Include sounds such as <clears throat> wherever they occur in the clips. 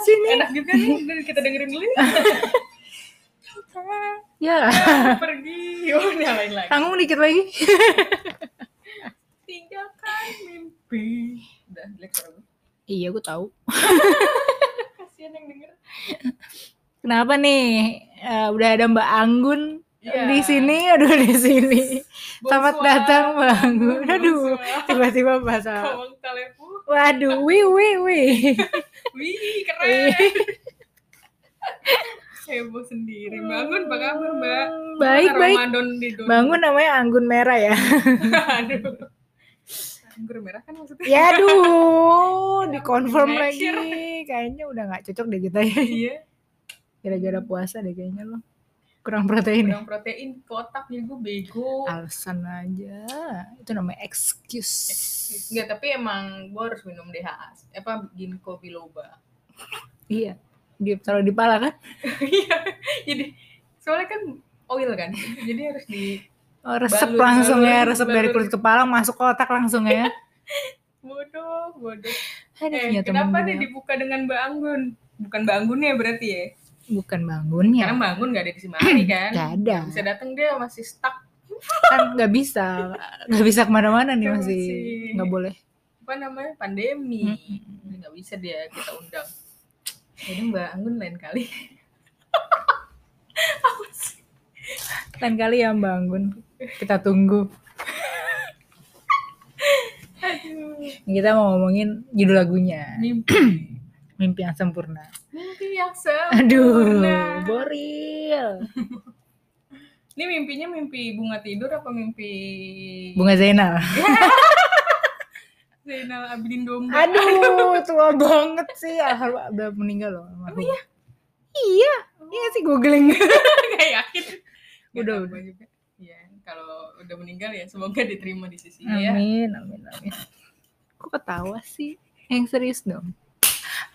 sih ini? enak juga nih kita dengerin dulu Ya, <laughs> pergi oh nyalain lagi tanggung dikit lagi. tinggalkan mimpi udah jelek suara gue iya, gue tahu. <laughs> kasihan yang denger Kenapa nih? Eh, udah ada Mbak Anggun Iya. di sini, aduh di sini. Selamat datang Mbak Anggun. Aduh, tiba-tiba bahasa. Waduh, wih wih wih. <laughs> keren heboh sendiri bangun apa kabar mbak Baik, Gimana baik. Ramadan di Doni? Bangun namanya Anggun Merah ya. <laughs> aduh anggur merah kan maksudnya Ya aduh, dikonfirm Make lagi. Kayaknya udah nggak cocok deh kita ya. iya Gara-gara puasa deh kayaknya lo. Kurang protein ya. kurang protein kotak ya gue bego Alasan aja. Itu namanya excuse. Enggak, tapi emang gue harus minum DHA apa ginkgo biloba Iya. Dia taruh di pala kan? iya jadi soalnya kan oil kan jadi harus di Oh, resep Balur, langsung ya, balur, resep dari balur. kulit kepala masuk ke otak langsung ya. <laughs> bodoh bodoh Aduh, eh punya temen kenapa nih dibuka dengan Mbak Anggun bukan Mbak Anggun ya berarti ya Bukan bangunnya. karena Mbak Anggun gak ada di Simari <clears throat> kan Gak ada. Bisa datang dia masih stuck Kan nggak bisa. Nggak bisa ke mana-mana nih masih. Nggak boleh. apa namanya pandemi nggak bisa dia kita undang jadi Mbak Anggun lain kali <laughs> Lain kali ya bangun. Kita tunggu. aduh Kita mau ngomongin judul lagunya. mimpi <clears throat> Mimpi yang sempurna. mimpi yang sempurna Aduh, Boril. ini mimpinya mimpi bunga tidur apa mimpi Bunga Zainal. <laughs> Zainal Abidin Domba Aduh, tua banget sih. Alhamdulillah udah meninggal loh. almarhum. Iya. Iya. Iya sih googling. <laughs> nggak yakin Udah, udah. juga ya kalau udah meninggal ya semoga diterima di sisi ya Amin, amin, amin. Kok ketawa sih? Yang serius dong.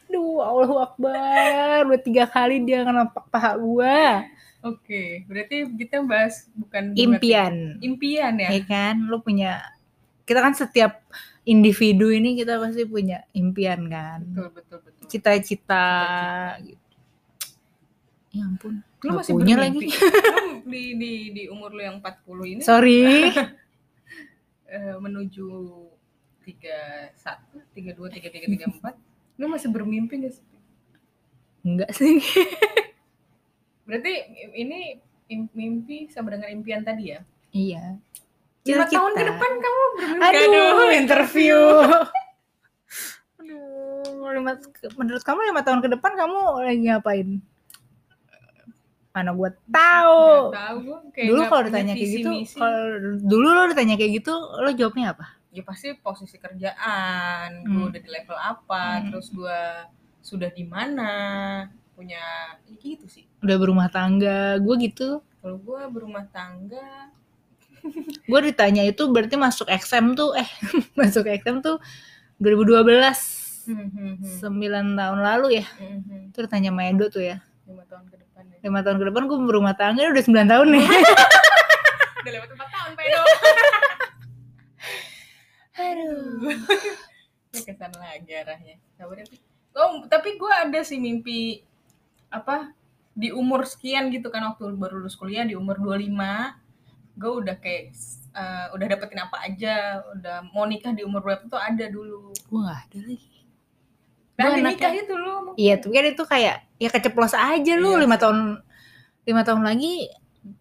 Aduh, Allahu Akbar. Udah tiga kali dia ngenapak paha gua. oke berarti kita bahas bukan Impian. impian ya Ya kan? Lu punya... Kita kan setiap individu ini kita pasti punya impian kan. betul betul betul Cita-cita. gitu. Ya ampun. lu masih punya bermimpi lagi. Lu di, di di umur lu yang 40 ini Sorry. <laughs> eh, menuju 31, 32, 33, 34 lu masih bermimpi gak sih? Enggak sih. <laughs> Berarti ini im- mimpi sama dengan impian tadi ya? Iya. Lima Cita-cita. tahun ke depan kamu bermimpi Aduh, interview. <laughs> Aduh, lima, menurut kamu lima tahun ke depan kamu lagi ngapain? Mana gue tahu. Tahu Dulu kalau ditanya kayak gitu, kalau dulu lo ditanya kayak gitu, lo jawabnya apa? ya pasti posisi kerjaan, gue Hmm. udah di level apa, Hmm. terus gue sudah di mana, punya ya gitu sih. Udah berumah tangga, gue gitu. Kalau gue berumah tangga, Gue ditanya itu berarti masuk XM tuh, eh <laughs> masuk XM tuh 2012, hmm, hmm, hmm, 9 tahun lalu ya. hmm, hmm, Itu ditanya sama Edo tuh ya. lima tahun ke depan ya. Lima tahun ke depan gue berumah tangga udah 9 tahun nih. <laughs> <laughs> Udah lewat empat tahun, Pak Edo. Aduh. ya kesan lagi arahnya. Ya. Oh, tapi gue ada sih mimpi apa di umur sekian gitu kan waktu baru lulus kuliah di umur 25 gue udah kayak eh, udah dapetin apa aja udah mau nikah di umur berapa tuh ada dulu Gue gak ada lagi. di anaknya- nikah itu lu Iya, tapi kan itu kayak ya keceplos aja lu Iya. lima tahun lima tahun lagi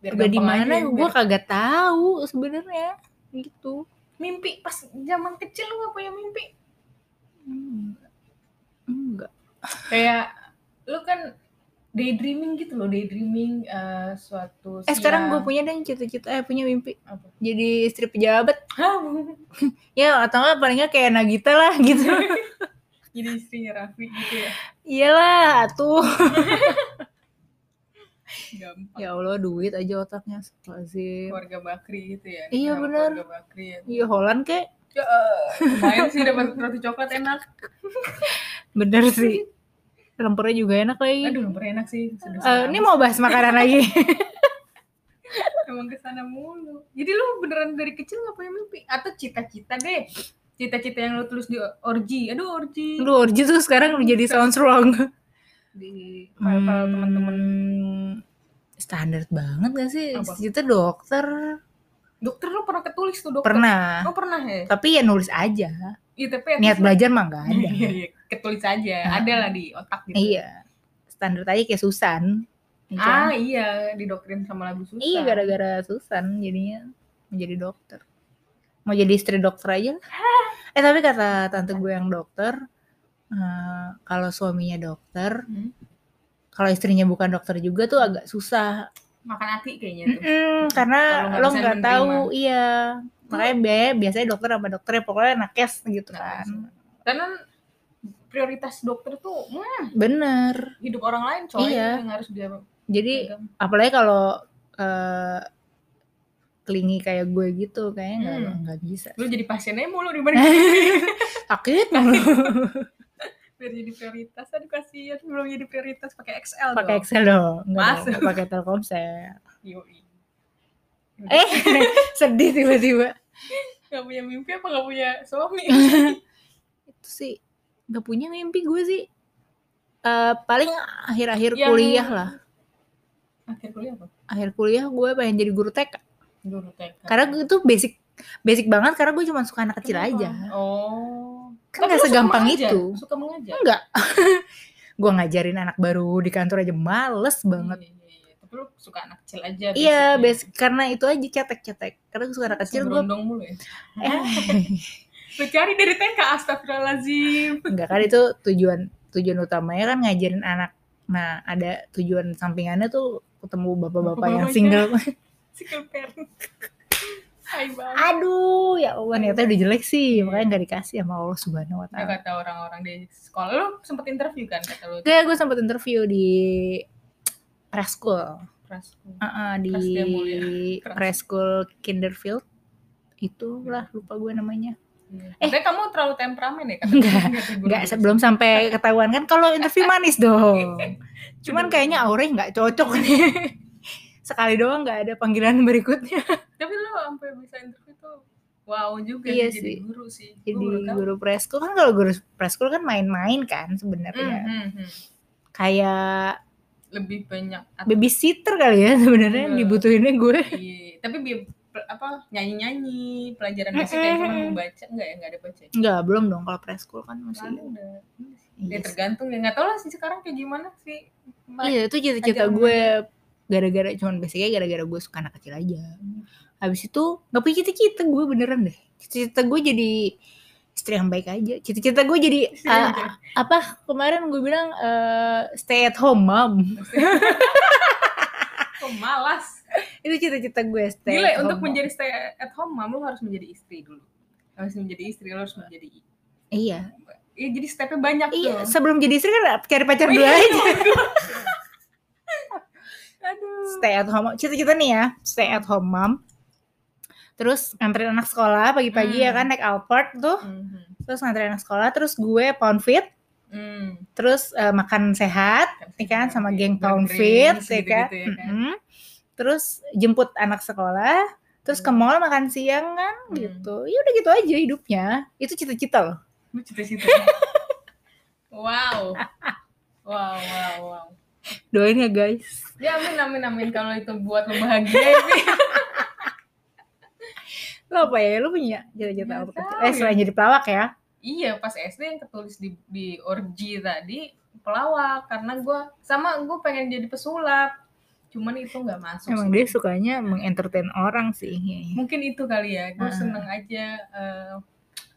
biar udah di mana gue kagak tahu sebenarnya gitu. mimpi pas zaman kecil lu gak punya mimpi Hmm. Enggak. kayak lu kan daydreaming gitu loh daydreaming eh, suatu Eh sekarang gue siang. punya deh cita-cita eh punya mimpi Apa? jadi istri pejabat. <laughs> <laughs> Ya atau enggak paling nggak kayak Nagita lah <laughs> gitu. jadi istrinya Raffi gitu ya Iyalah tuh. gampang Ya Allah duit aja otaknya sih. keluarga Bakri gitu ya Iya, bener. keluarga Bakri ya Iya Holland kek. Ya, eh, lumayan sih dapat roti coklat enak Bener sih. Lempernya juga enak lagi. aduh lemper enak sih Eh, ini mau bahas makanan lagi. <laughs> emang ke sana mulu jadi lu beneran dari kecil gak punya mimpi atau cita-cita deh cita-cita yang lu tulis di orgi aduh orgi Lu orji tuh sekarang udah jadi sounds wrong. di file-file teman-teman Hmm, standar banget gak sih? Apa? Itu dokter. dokter lu pernah ketulis tuh dokter Pernah. oh pernah ya Tapi ya nulis aja. iya tapi at Niat belajar mah gak <laughs> ada. Iya. ketulis aja Ah. ada lah di otak gitu Iya. Standar aja kayak Susan. Ya kan? ah iya didoktrin sama lagu susah Iya gara-gara Susan jadinya menjadi dokter. Mau jadi istri dokter aja. Eh tapi kata tante gue yang dokter, eh, kalau suaminya dokter, Hmm. kalau istrinya bukan dokter juga tuh agak susah. makan hati kayaknya tuh Mm-mm, karena Kalau nggak lo nggak tahu, iya. Makanya be, biasanya dokter sama dokter ya pokoknya nakes gitu kan. karena prioritas dokter tuh hmm, Bener. hidup orang lain coy Iya. yang harus dia Jadi pegang. apalagi kalau eh klingi kayak gue gitu, kayaknya nggak Hmm. nggak bisa. lu jadi pasiennya mulu dibanding <laughs> <laughs> Sakit mulu. <laughs> biar jadi prioritas aduh kasihan belum jadi prioritas pakai XL pakai. Excel dong, Masuk. pakai Telkomsel. Yoi. Eh, sedih tiba-tiba. Gak punya mimpi apa gak punya suami? Itu sih nggak punya mimpi gue sih. Eh, paling akhir-akhir Yang- kuliah lah. Akhir kuliah apa? Akhir kuliah gue pengen jadi guru TK. Guru TK. Karena itu basic basic banget karena gue cuma suka anak kecil Kenapa? aja. Oh. Kan nggak suka segampang mengajar? itu. Suka mengajar? Enggak. <laughs> gue ngajarin anak baru di kantor aja males banget. Iya, iya, iya. Tapi lu suka anak kecil aja. Iya, basic karena itu aja cetek-cetek. Karena gue suka anak kecil gue. Ya. Eh, <laughs> Lu cari dari TK, astagfirullahaladzim. enggak kan itu tujuan tujuan utamanya kan ngajarin anak. Nah, ada tujuan sampingannya tuh ketemu bapak-bapak yang single. Single parent. Aduh, ya Allah ternyata udah jelek sih, makanya nggak dikasih sama Allah Subhanahu wa taala. kata orang-orang di sekolah. Lu sempet interview kan kata lu? Kayak gue sempat interview di preschool. Prasko. Heeh, di Prasetya Mulia. Pras- preschool Kinderfield. Itulah lupa gue namanya. Eh, kamu terlalu temperamen ya? Enggak, guru Enggak guru. sebelum sampai ketahuan kan kalau interview manis dong. <laughs> Cuman kayaknya auranya nggak cocok nih. <laughs> Sekali doang nggak ada panggilan berikutnya. <laughs> Tapi lu sampai bisa interview tuh wow juga Iya sih jadi sih. guru sih. Jadi baru tahu. guru preschool kan kalau guru preschool kan main-main kan sebenarnya. hmm, hmm. Kayak lebih banyak babysitter kali ya sebenarnya Iya. dibutuhinnya gue. iya. tapi apa nyanyi-nyanyi pelajaran basic kayak cuma membaca enggak ya enggak ada baca. Enggak, belum dong kalau preschool kan masih. Lalu udah. Iya Ya tergantung ya nggak tahu lah sih sekarang kayak gimana sih. Iya, itu cita-cita gue gara-gara cuman basicnya gara-gara gue suka anak kecil aja. Habis itu nggak punya cita-cita gue beneran deh. Cita-cita gue jadi istri yang baik aja. Cita-cita gue jadi <laughs> uh, apa kemarin gue bilang uh, stay at home mom. <laughs> Kok malas. Itu cita-cita gue stay Gila, at untuk home menjadi stay at home mom lu harus menjadi istri dulu. Harus menjadi istri, lu harus menjadi. Iya. Iya, jadi stepnya banyak Iya, tuh. sebelum jadi istri kan cari pacar Oh, dulu iya, aja. <laughs> Aduh. Stay at home. Cita-cita nih ya, stay at home mom. Terus nganterin anak sekolah pagi-pagi ya Hmm. kan naik Alphard tuh. Mhm. Terus nganterin anak sekolah, terus gue pound fit, Hmm. terus eh, makan sehat, ya kan sama geng pound fit, ya kan. gitu-gitu ya kan. Mm-mm. Terus jemput anak sekolah, terus ke mall makan siang kan Hmm. gitu. Ya udah gitu aja hidupnya. Itu cita-cita loh. Lu cita-cita. <laughs> wow. Wow, wow, wow. Doain ya guys. Ya amin amin amin kalau itu buat lo bahagia ya. <laughs> Lo apa ya? Lo punya cita-cita tahu Eh ya. selain jadi pelawak ya? Iya, pas SD yang ketulis di di orgi tadi pelawak karena gua sama gue pengen jadi pesulap. Cuman itu nggak masuk. Emang sih. dia sukanya mengentertain orang sih. Mungkin itu kali ya. Gue Ah. seneng aja eh,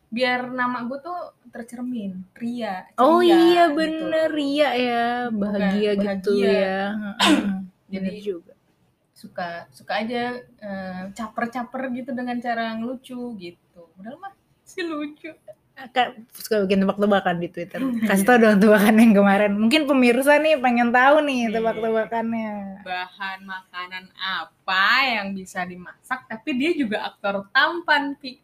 biar nama gue tuh tercermin, Ria. Oh ceria, iya gitu. bener Ria ya bahagia, Bukan, gitu bahagia. ya. <clears throat> Bener Jadi- juga. suka suka aja eh, caper-caper gitu dengan cara ngelucu gitu. Udah mah si <laughs> lucu. Kan suka bikin tebak-tebakan di Twitter. <laughs> Kasih tau dong tebakan yang kemarin. Mungkin pemirsa nih pengen tahu nih Iya. tebak-tebakannya. Bahan makanan apa yang bisa dimasak tapi dia juga aktor tampan, Pi.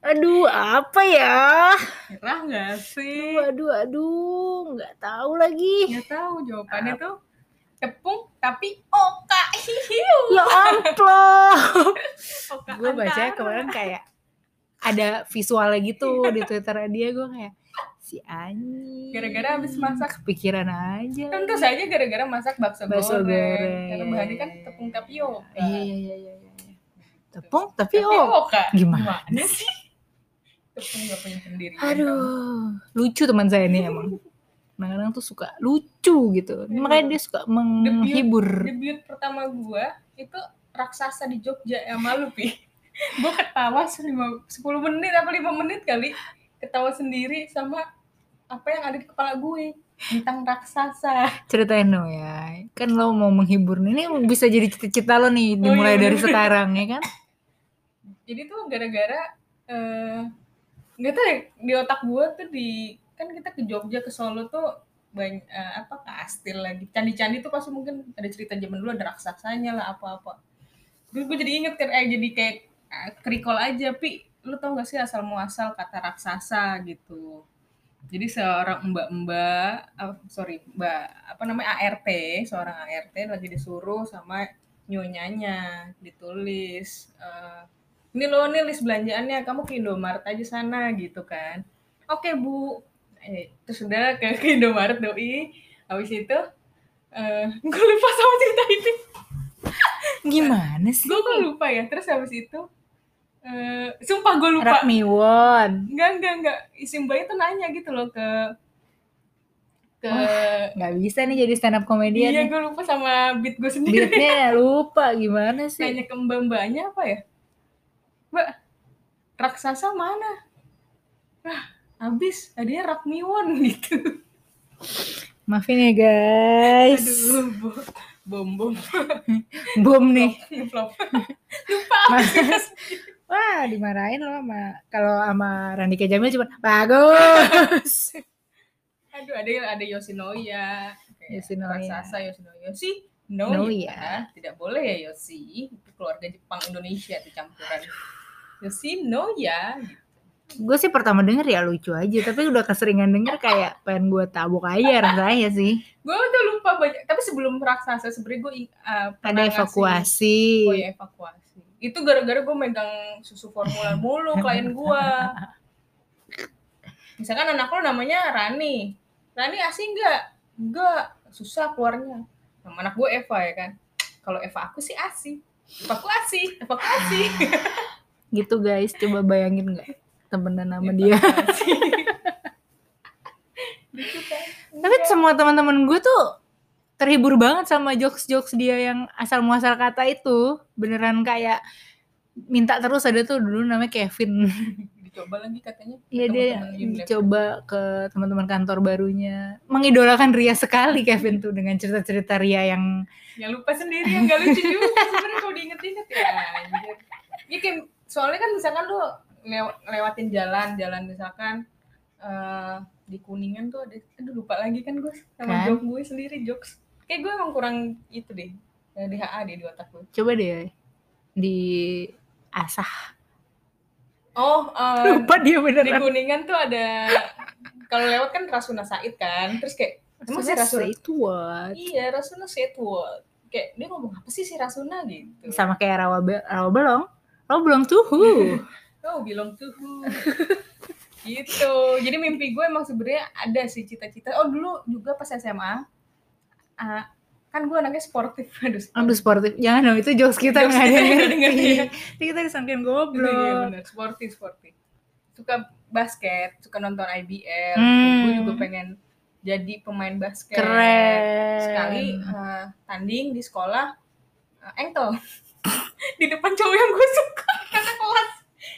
Aduh, apa ya? Cerah nggak sih? Aduh, aduh, aduh, nggak tahu lagi. Nggak tahu jawabannya tuh tepung tapi oka. <laughs> Hiu. Ya ampun. Gue baca kemarin kayak ada visualnya gitu di Twitter dia gue kayak si anjing. Gara-gara habis masak. kepikiran aja. Tentu saja gara-gara masak bakso, Bakso goreng. goreng, Karena bahannya kan tepung tapioka. Iya iya iya iya. iya. Tepung tapi. Tapioka. Gimana sih? Tepung gak punya sendiri. Aduh, lucu teman saya ini emang. Kadang-kadang tuh suka lucu gitu. Iya. Makanya dia suka menghibur. Debut pertama gua itu raksasa di Jogja yang malu pi. Gua ketawa selima 10 menit apa 5 menit kali ketawa sendiri sama apa yang ada di kepala gue tentang raksasa. Ceritain dong ya. Kan lo mau menghibur nih. Ini bisa jadi cita-cita lo nih Oh, dimulai iya, dari sekarang ya kan? Jadi tuh gara-gara eh nggak tahu ya, di otak gue tuh di kan kita ke Jogja ke Solo tuh banyak apa kastil lagi candi-candi tuh pasti mungkin ada cerita zaman dulu ada raksasanya lah apa-apa. Terus gue jadi inget kan eh jadi kayak kerikol aja pi. Lu tau gak sih asal muasal kata raksasa gitu. Jadi seorang mbak-mbak, ah, sorry mbak apa namanya ART, seorang ART lagi disuruh sama nyonyanya ditulis eh, ini loh nih list belanjaannya kamu ke Indomaret aja sana gitu kan. Oke bu. Eh, terus udah ke, ke <laughs> Indomaret doi. Habis itu eh <laughs> gue lupa sama cerita ini Gimana sih? gue kok lupa ya. Terus habis itu eh sumpah gue lupa Rakmiwon. enggak enggak enggak isi mbaknya tuh nanya gitu loh ke ke Nggak bisa nih jadi stand up komedian. iya nih. gue lupa sama beat gue sendiri Beatnya <laughs> lupa gimana sih? nanya ke mbak mbaknya apa ya mbak raksasa mana ah habis tadinya Rakmiwon <laughs> gitu Maafin ya guys. aduh bo- bom bom Bom <laughs> nih. Flop. lupa Mas. Wah, dimarahin loh sama kalau sama Randika Jamil cuma bagus. <laughs> aduh ada ada Yoshinoya kayak Yoshinoya. raksasa Yoshinoya Yoshi no, Noya. ya tidak boleh ya Yoshi itu keluarga Jepang Indonesia itu campuran Yoshinoya gue sih pertama denger ya lucu aja, tapi udah keseringan denger kayak pengen gue tabok aja rasanya sih. gue udah lupa banyak tapi sebelum raksasa sebenarnya gue uh, Ada evakuasi. Oh ya evakuasi. Itu gara-gara gue megang susu formula mulu klien gue. Misalkan anak lo namanya Rani. Rani asing nggak? Enggak. Susah keluarnya. Nama anak gue Eva ya kan. Kalau Eva aku sih asing. Evakuasi, evakuasi. <laughs> Gitu guys, coba bayangin nggak temenan sama dia. <laughs> Gitu kan. Tapi semua teman-teman gue tuh terhibur banget sama jokes-jokes dia yang asal muasal kata itu. Beneran kayak minta terus ada tuh dulu namanya Kevin. <laughs> dicoba lagi katanya. Iya dia Teman-teman Unilever. coba ke teman-teman kantor barunya. Mengidolakan Ria sekali Kevin tuh dengan cerita-cerita Ria yang yang lupa sendiri yang gak lucu juga sebenarnya kalau diinget-inget ya. Iya kayak soalnya kan misalkan lu lew- lewatin jalan jalan misalkan eh di kuningan tuh ada aduh lupa lagi kan gue sama Kan? gue sendiri jokes kayak gue emang kurang itu deh eh, di HA deh di otak gue coba deh di asah. oh eh, Lupa dia di beneran. kuningan tuh ada kalau lewat kan Rasuna Said kan terus kayak emang si Rasuna itu what? iya Rasuna Said what kayak dia ngomong apa sih si Rasuna gitu Sama kayak rawa, be- rawa belong. Rawa belong tuh. <laughs> Oh, belong who? gitu. Jadi mimpi gue emang sebenarnya ada sih cita-cita. Oh, dulu juga pas SMA. Ah, kan gue anaknya sportif. <laughs> Aduh, Aduh sportif. Jangan dong itu jokes kita nggak ada ngerti. Nanti kita disangkain Iya, goblok. bener. Sportif, sportif. Suka basket, suka nonton IBL. Hmm. Gue juga pengen jadi pemain basket. Keren. Sekali eh, tanding di sekolah, eh, engkel. <laughs> di depan cowok yang gue suka, kakak kelas.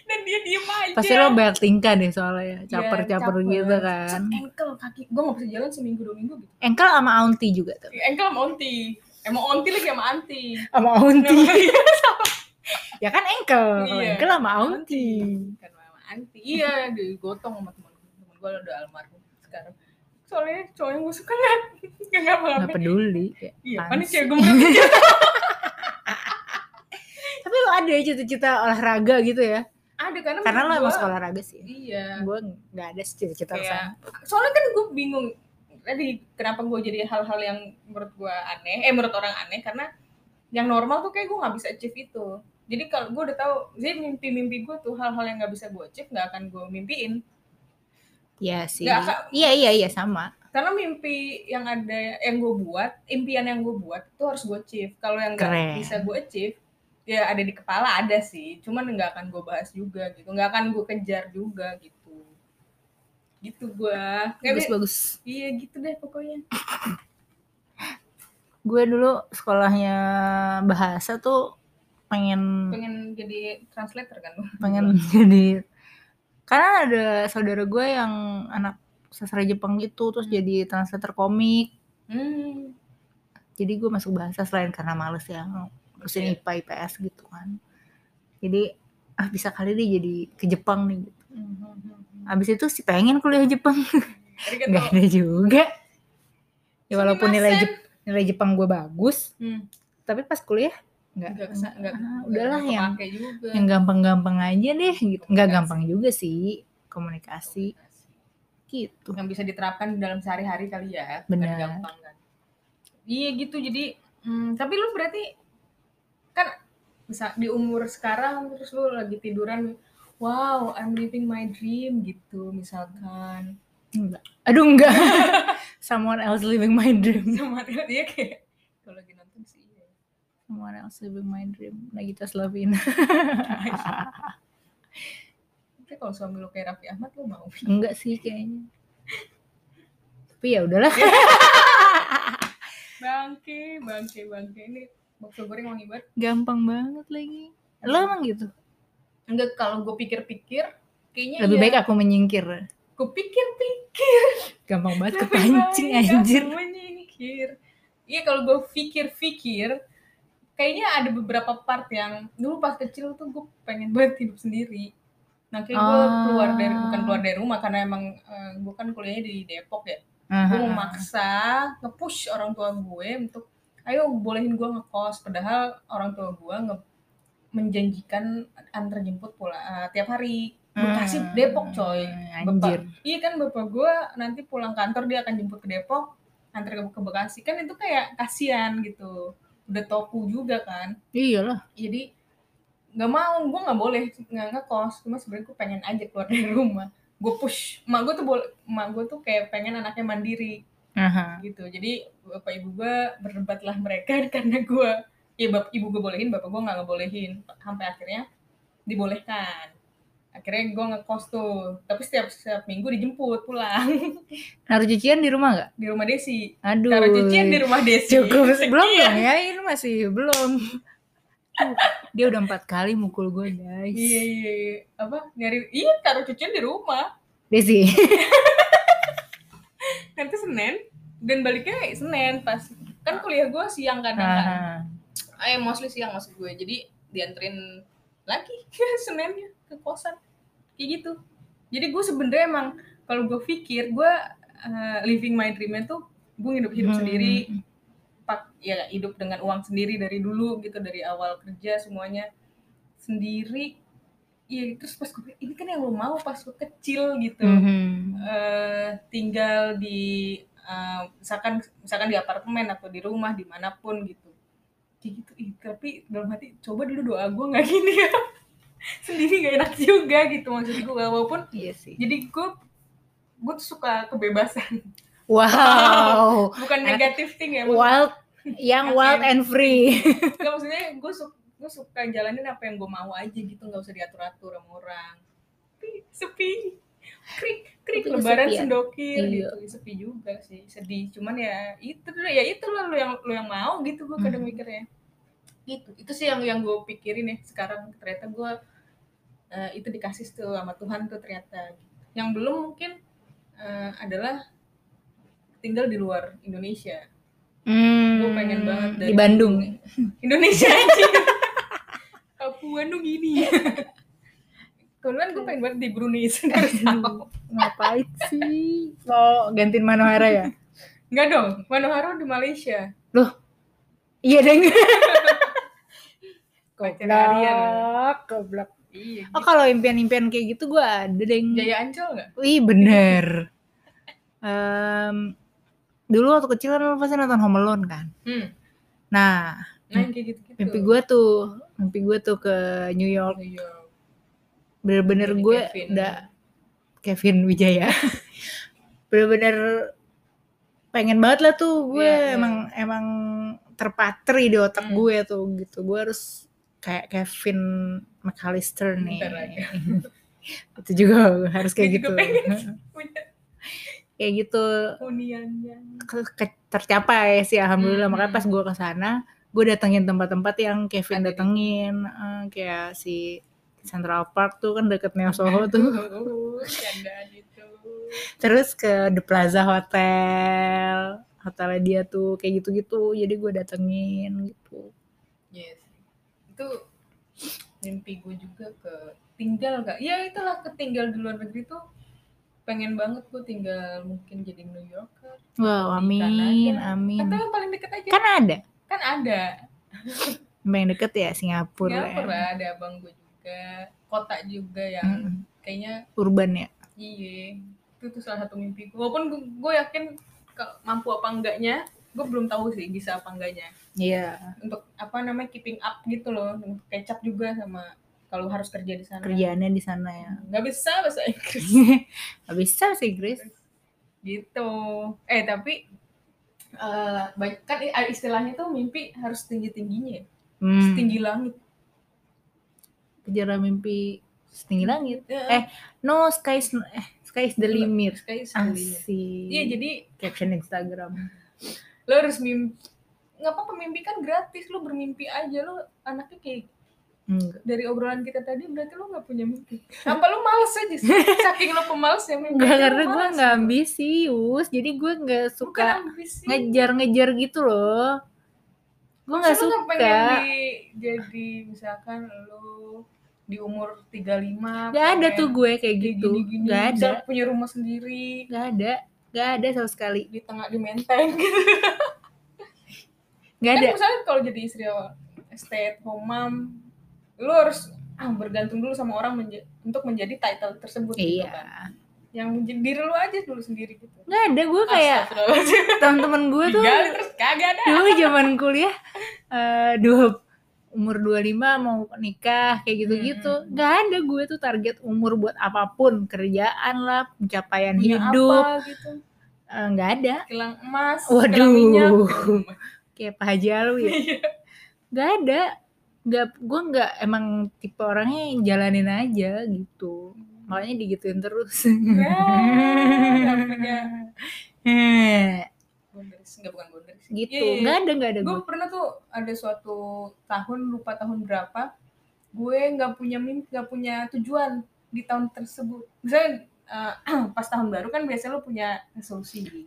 Dan dia diem aja. Pasti lo banyak tingkah deh soalnya. Iya, Caper-caper gitu kan. Engkel kaki gue gak bisa jalan seminggu dua minggu gitu Engkel sama Auntie juga tuh. engkel sama onti emang onti lagi sama anti Sama Auntie. <laughs> ya kan engkel. Iya. Engkel sama Auntie. kan sama anti iya digotong sama teman teman gue udah almarhum sekarang soalnya cowok <laughs> yang gue suka nggak nggak ngapa Gak peduli. Iya apaan panik sih? ya gue <laughs> Tapi lo ada ya cita-cita olahraga gitu ya? Ada karena Karena lo emang suka olahraga sih. iya Gue gak ada sih cita-cita ke sana. soalnya kan gue bingung tadi kenapa gue jadi hal-hal yang menurut gue aneh eh menurut orang aneh karena yang normal tuh kayak gue nggak bisa achieve itu jadi kalau gue udah tahu jadi mimpi-mimpi gue tuh hal-hal yang nggak bisa gue achieve nggak akan gue mimpiin Iya sih. Nggak, Kak. Iya iya iya sama. karena mimpi yang ada yang gue buat impian yang gue buat itu harus gue achieve kalau yang nggak bisa gue achieve ya ada di kepala ada sih cuman nggak akan gue bahas juga gitu nggak akan gue kejar juga gitu. Gitu gue Bagus bagus. iya gitu deh pokoknya. <coughs> Gue dulu sekolahnya bahasa tuh pengen pengen jadi translator kan? <laughs> Pengen jadi karena ada saudara gue yang anak sastra Jepang gitu terus jadi translator komik. Hmm. jadi gue masuk bahasa selain karena males ya ngurusin Iya. IPA IPS gitu kan jadi ah bisa kali deh jadi ke Jepang nih gitu. abis itu sih pengen kuliah Jepang <laughs> nggak ada juga ya walaupun nilai. Jep- nilai Jepang gue bagus Hmm. tapi pas kuliah nggak ah, nggak udahlah yang juga. yang gampang-gampang aja deh gitu nggak Komunikasi. gampang juga sih komunikasi gitu yang bisa diterapkan dalam sehari-hari kali ya Benar. gampang kan iya gitu jadi hmm, tapi lu berarti kan bisa di umur sekarang terus lu lagi tiduran wow I'm living my dream gitu misalkan. Enggak. Aduh enggak. <laughs> Someone else living my dream. Sama dia kayak kalau lagi nonton sih iya. someone else living my dream. Nagita Slavina <laughs> tapi kalau suami lu kayak Raffi Ahmad lu mau? <laughs> Enggak sih kayaknya. Tapi ya udahlah. Bangke bangke bangke. Ini bakso goreng wangi banget. Gampang banget lagi. Lo emang gitu? Enggak kalau gue pikir-pikir kayaknya lebih iya. baik aku menyingkir. Gue pikir-pikir. Gampang banget kepancing anjir. menyingkir. Iya kalau gue pikir-pikir kayaknya ada beberapa part yang dulu pas kecil tuh gue pengen banget hidup sendiri. Nah kayak gue Ah. keluar dari bukan keluar dari rumah karena emang gue kan kuliahnya di Depok ya. Gue Aha. memaksa nge-push orang tua gue untuk ayo bolehin gue ngekos padahal orang tua gue nge menjanjikan antar jemput pula eh, tiap hari Bekasi Hmm. Depok coy anjir Iya kan bapak gue nanti pulang kantor dia akan jemput ke Depok, antar ke, ke Bekasi kan itu kayak kasihan gitu. Udah toku juga kan. iyalah Jadi nggak mau, gue nggak boleh nggak ngekos. Cuma sebenarnya gue pengen aja keluar dari rumah. Gue push, mak gue tuh boleh, mak gue tuh kayak pengen anaknya mandiri Aha. gitu. Jadi bapak ibu gue berdebatlah mereka <laughs> karena gue, ya bap, ibu gue bolehin, bapak gue nggak ngebolehin. Sampai akhirnya dibolehkan. Akhirnya gue ngekos tuh, tapi setiap setiap minggu dijemput pulang. <laughs> naruh cucian di rumah nggak di rumah Desi. aduh Taruh cucian di rumah Desi. cukup belum Sekian. dong ya ini masih belum dia udah empat kali mukul gue guys Iya, iya, iya. Apa? Nyari, iya taruh cucian di rumah. Desi <laughs> Nanti Senin, dan baliknya Senin pas. Kan kuliah gue siang kadang kan. Eh, mostly siang maksud gue. Jadi dianterin lagi <laughs> Seninnya ke kosan. Kayak gitu. Jadi gue sebenarnya emang, kalau gue pikir, gue uh, living my dream tuh, gue hidup-hidup Hmm. sendiri, pak ya hidup dengan uang sendiri dari dulu gitu dari awal kerja semuanya sendiri Iya terus pas gue ini kan yang lo mau pas lo kecil gitu Mhm. Eh, tinggal di eh, misalkan misalkan di apartemen atau di rumah di mana pun gitu kayak gitu Ih, tapi dalam hati coba dulu doa gue nggak gini ya <laughs> sendiri gak enak juga gitu maksud gue walaupun Iya sih. jadi gue gue tuh suka kebebasan Wow. <laughs> bukan negatif thing ya wild, yang wild and free. Gak maksudnya gue suka gue suka jalanin apa yang gue mau aja gitu nggak usah diatur atur sama orang. Tapi sepi. Krik krik Tapi lebaran kesepian. sendokir Iya. gitu. Sepi juga sih. Sedih. Cuman ya itu ya itu lah lo yang lo yang mau gitu gue kadang Hmm. mikirnya. Gitu. Itu sih yang yang gue pikirin ya sekarang. Ternyata gue eh, itu dikasih tuh sama Tuhan tuh ternyata. Yang belum mungkin eh, adalah tinggal di luar Indonesia. Hmm, gue pengen banget dari di Bandung. Indonesia. <laughs> Aja Papua tuh gini kebetulan gue pengen banget di Brunei <laughs> sendiri Aduh, ngapain sih? Mau gantiin Manohara ya? <laughs> Enggak dong, Manohara di Malaysia Iya deng. <laughs> Pacar harian. Goblok, goblok. Iya Oh kalau impian-impian kayak gitu gue ada deng. Jaya Ancol nggak? Wih bener. Em, dulu waktu kecil kan lu pasti nonton Home Alone kan. Hmm. Nah nah yang kayak gitu-gitu mimpi gue tuh mimpi gue tuh ke New York. Iya bener-bener Jadi gue udah Kevin Wijaya. <laughs> Bener-bener pengen banget lah tuh. Gue Iya, iya. emang emang terpatri di otak Hmm. gue tuh gitu. Gue harus kayak Kevin McAllister nih. <laughs> Itu juga harus kayak gitu. <laughs> kayak gitu. Huniannya ke- ke- tercapai sih alhamdulillah. Hmm, makanya hmm. pas gue ke sana gue datengin tempat-tempat yang Kevin datengin Eh, kayak si Central Park tuh kan deket Neo <laughs> Soho tuh. Itu. Terus ke The Plaza Hotel hotelnya dia tuh kayak gitu-gitu jadi gue datengin gitu. Yes. Itu mimpi gue juga ke tinggal gak ya itulah ketinggal di luar negeri tuh pengen banget gue tinggal mungkin jadi New Yorker wow amin Kanada. amin. Atau yang paling deket aja. Kan ada kan ada yang deket ya Singapura, Singapura ya. ada abang gue juga kota juga yang Mm-mm. kayaknya urban ya Iya, itu tuh salah satu mimpi gue. Walaupun gue, gue yakin mampu apa enggaknya, gue belum tahu sih bisa apa enggaknya. iya Untuk apa namanya keeping up gitu loh, kecap juga sama kalau harus kerja di sana. kerjaannya di sana ya Nggak bisa bahasa Inggris <laughs> Gak bisa sih Grace gitu. Eh tapi eh banyak kan istilahnya tuh mimpi harus tinggi tingginya, hmm. tinggi langit. kejar mimpi setinggi langit. Ya, Eh, no sky is eh sky is the limit. kayak sekali. asik. Iya jadi caption Instagram. lo harus mimpi nggak apa-apa mimpi kan gratis. Lo bermimpi aja. Lo anaknya kayak enggak. Dari obrolan kita tadi berarti lo nggak punya mimpi. Apa lo males aja sih? <laughs> Saking lo pemalas ya mimpi Enggak karena gue nggak gitu. ambisius. Jadi gue nggak Bukan suka ngejar-ngejar gitu loh. Gue nggak Maksud lo suka. pengen di, jadi misalkan lo di umur 35 Gak ada tuh gue kayak gitu. gini-gini, Gak bisa ada. punya rumah sendiri. Gak ada. Gak ada sama sekali. Di tengah di menteng. Gitu Gak kan ada. misalnya kalau jadi istri stay at home mom lo harus ah, bergantung dulu sama orang menja- untuk menjadi title tersebut gitu kan. Iya yang menjadi diri lo aja dulu sendiri gitu. Gak ada gue kayak teman-teman gue tuh digali terus kagak ada. dulu zaman kuliah eh dua umur 25 mau nikah kayak gitu-gitu. Hmm. nggak ada gue tuh target umur buat apa pun kerjaan lah pencapaian Punya hidup. apa gitu. Nggak ada. Kilang emas Waduh. kilang minyak. Kayak Pak Haji Alwi ya. <laughs> Iya. nggak ada nggak gue nggak emang tipe orangnya yang jalanin aja gitu. Makanya digituin terus. Ya, <laughs> punya boundaries nggak bukan boundaries gitu. Iya, iya, nggak ada nggak ada gue pernah tuh ada suatu tahun lupa tahun berapa gue nggak punya mimpi nggak punya tujuan di tahun tersebut. Misalnya eh, <clears throat> pas tahun baru kan biasanya lo punya resolusi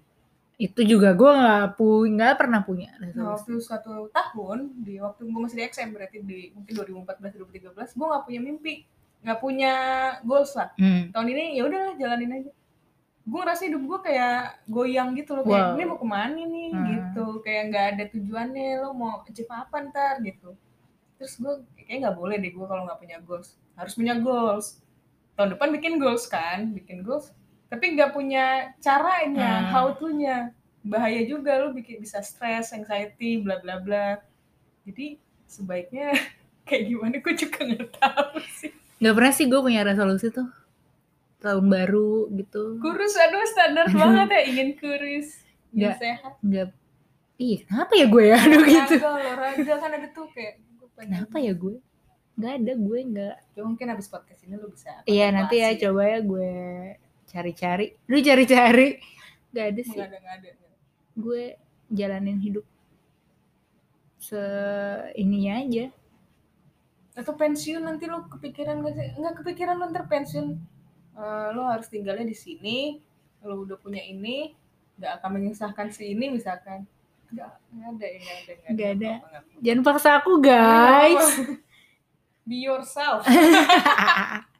itu juga gue nggak punya nggak pernah punya. Nah, resolusi. waktu suatu tahun di waktu gue masih di XM berarti di mungkin 2014 2013 gue nggak punya mimpi. Nggak punya goals lah. Hmm. tahun ini ya udahlah jalanin aja. Gue ngerasa hidup gue kayak goyang gitu loh kayak Wow. ini mau ke mana nih? Hmm. gitu. Kayak nggak ada tujuannya lo mau achieve apa ntar? Gitu. Terus gue kayak nggak boleh deh gue kalau nggak punya goals. Harus punya goals. Tahun depan bikin goals kan bikin goals tapi nggak punya caranya Hmm. how to nya bahaya juga lo bikin bisa stress anxiety bla bla bla. Jadi sebaiknya <laughs> kayak gimana? Gue juga nggak tahu sih. Nggak pernah sih gue punya resolusi tuh. Tahun baru gitu. Kurus aduh standar <laughs> banget ya. Ingin kurus ingin Nggak. sehat. nggak. Iya kenapa ya gue ya? Aduh gitu. olahraga. Kan ada tuh kayak kenapa ya gue nggak ada gue nggak. Ya mungkin habis podcast ini lu bisa iya nanti ya coba ya gue cari-cari. Lu cari-cari. Nggak ada sih. Nggak ada nggak ada gue jalanin hidup. Se ininya aja. Atau pensiun nanti lu kepikiran gak sih? Nggak kepikiran lu ntar pensiun. Eh, lu harus tinggalnya di sini. Lu udah punya ini. Nggak akan menyusahkan si ini misalkan. Nggak nggak ada ya nggak ada. Nggak ada. jangan paksa aku guys. <laughs> Be yourself <laughs>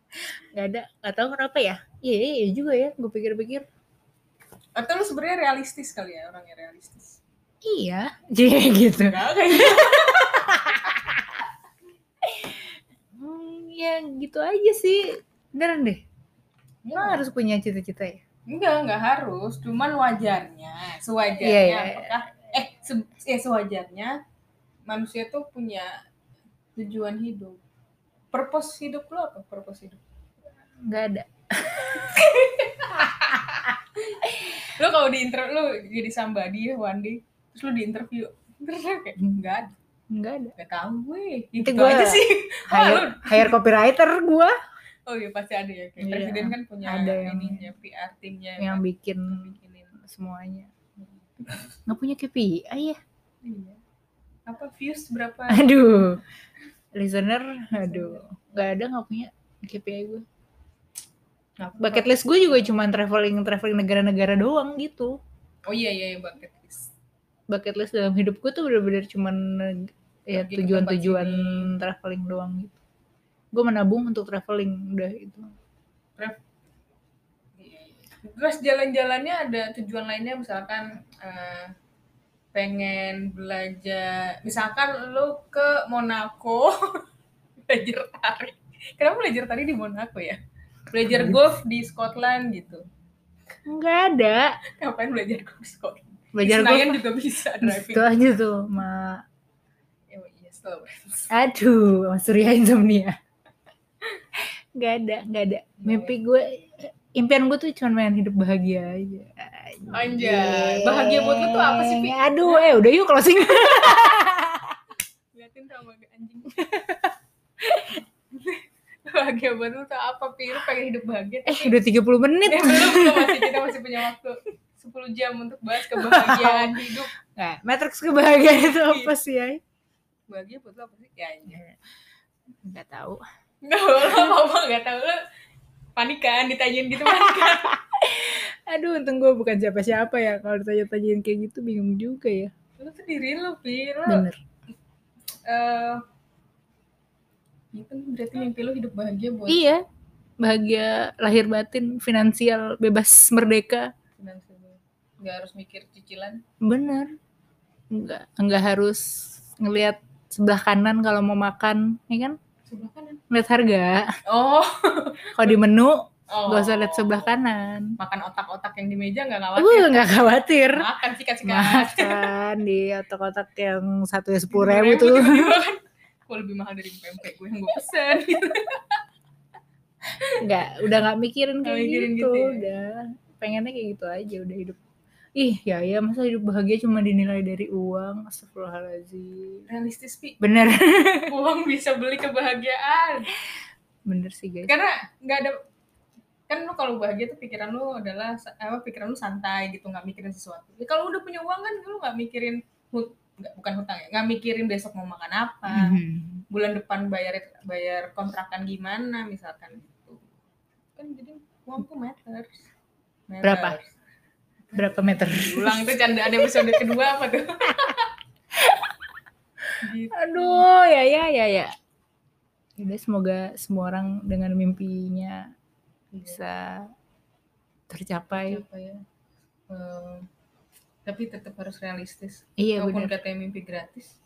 nggak ada nggak tahu kenapa ya. Iya iya juga ya gue pikir-pikir. Atau lu sebenarnya realistis kali ya orangnya realistis? Iya <laughs> jadi gitu. Nggak kayaknya <laughs> Hmm, ya gitu aja sih. Beneran deh. Emang harus punya cita-cita ya? Enggak, enggak harus. Cuman wajarnya, sewajarnya Iya, iya, iya. apakah eh se, ya sewajarnya manusia tuh punya tujuan hidup purpose hidup lo apa? Purpose hidup? Nggak ada. <laughs> Lo kalau di interview lo jadi somebody ya one day terus lo di interview. Terus lo kayak nggak ada. Nggak ada. Nggak tahu gue. Itu gitu gue aja sih. hire, <laughs> hire copywriter gue oh iya pasti ada ya. Kayak Iya, presiden kan punya ada yang- ininya PR timnya yang kan, bikin bikinin. semuanya. <laughs> Nggak punya KPI ya? Iya. Apa views berapa? Aduh listener aduh. Nggak ada nggak punya KPI gue Nah, bucket list gue juga cuma traveling traveling negara-negara doang gitu. Oh iya iya iya, bucket list. Bucket list dalam hidup gue tuh bener-bener cuman eh, ya tujuan-tujuan traveling doang gitu. Gue menabung untuk traveling udah itu Terus jalan-jalannya ada tujuan lainnya misalkan eh, pengen belajar, misalkan lu ke Monaco <laughs> belajar tari. Kenapa belajar tari di Monaco ya? Belajar golf di Scotland gitu. nggak ada Ngapain belajar golf di Scotland? belajar gue juga bisa <laughs> driving. itu aja tuh ma Ya, iya, slow. aduh mas Surya insomnia <laughs> nggak ada nggak ada mimpi gue impian gue tuh cuma main hidup bahagia aja Anjay, bahagia buat lu tuh apa sih, Pi? aduh eh udah yuk closing <laughs> Liatin sama anjing. <laughs> bahagia buat lu tuh apa, Pi? Lu pengen hidup bahagia eh udah 30 menit Eh, belum, belum, masih kita masih punya waktu 10 jam untuk bahas kebahagiaan <laughs> hidup. Nah, matriks kebahagiaan itu apa sih ya? Bahagia buat lo apa sih? Ya, ya. Nggak tahu. Nggak, lo ngomong nggak tahu lo panikan ditanyain gitu panikan. Aduh, untung gue bukan siapa-siapa ya. Kalau ditanya-tanyain kayak gitu bingung juga ya. Lo tuh diri Pi. Bener. eh itu berarti mimpi lo hidup bahagia buat Iya. Bahagia lahir batin, finansial, bebas merdeka. finansial. Nggak harus mikir cicilan. Bener. Enggak, enggak harus ngelihat sebelah kanan kalau mau makan, ya kan? Sebelah kanan. Lihat harga. Oh. Kalau di menu, oh. gak usah lihat sebelah kanan. Makan otak-otak yang di meja nggak khawatir. Uh, nggak khawatir. Makan sikat-sikat. Makan di otak-otak yang satu ya sepuluh ribu tuh. Gue lebih mahal dari pempek gue yang gue pesen. nggak udah nggak mikirin kayak mikirin gitu, gitu ya? udah pengennya kayak gitu aja udah hidup ih ya ya masa hidup bahagia cuma dinilai dari uang astagfirullahaladzim Realistis, Pi. bener <laughs> Uang bisa beli kebahagiaan. bener sih guys karena nggak ada kan lu kalau bahagia tuh pikiran lu adalah apa pikiran lu santai gitu nggak mikirin sesuatu ya, kalau udah punya uang kan lu nggak mikirin hut nggak bukan hutang ya nggak mikirin besok mau makan apa Mhm. bulan depan bayar bayar kontrakan gimana misalkan gitu kan jadi uang tuh matters, matters. Berapa? berapa meter ulang itu candaan episode kedua apa tuh <laughs> gitu. aduh ya ya ya ya udah semoga semua orang dengan mimpinya bisa tercapai. Apa ya. Eh, tapi tetap harus realistis. Iya walaupun katanya mimpi gratis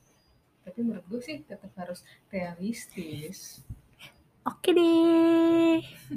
tapi menurut gue sih tetap harus realistis. Oke deh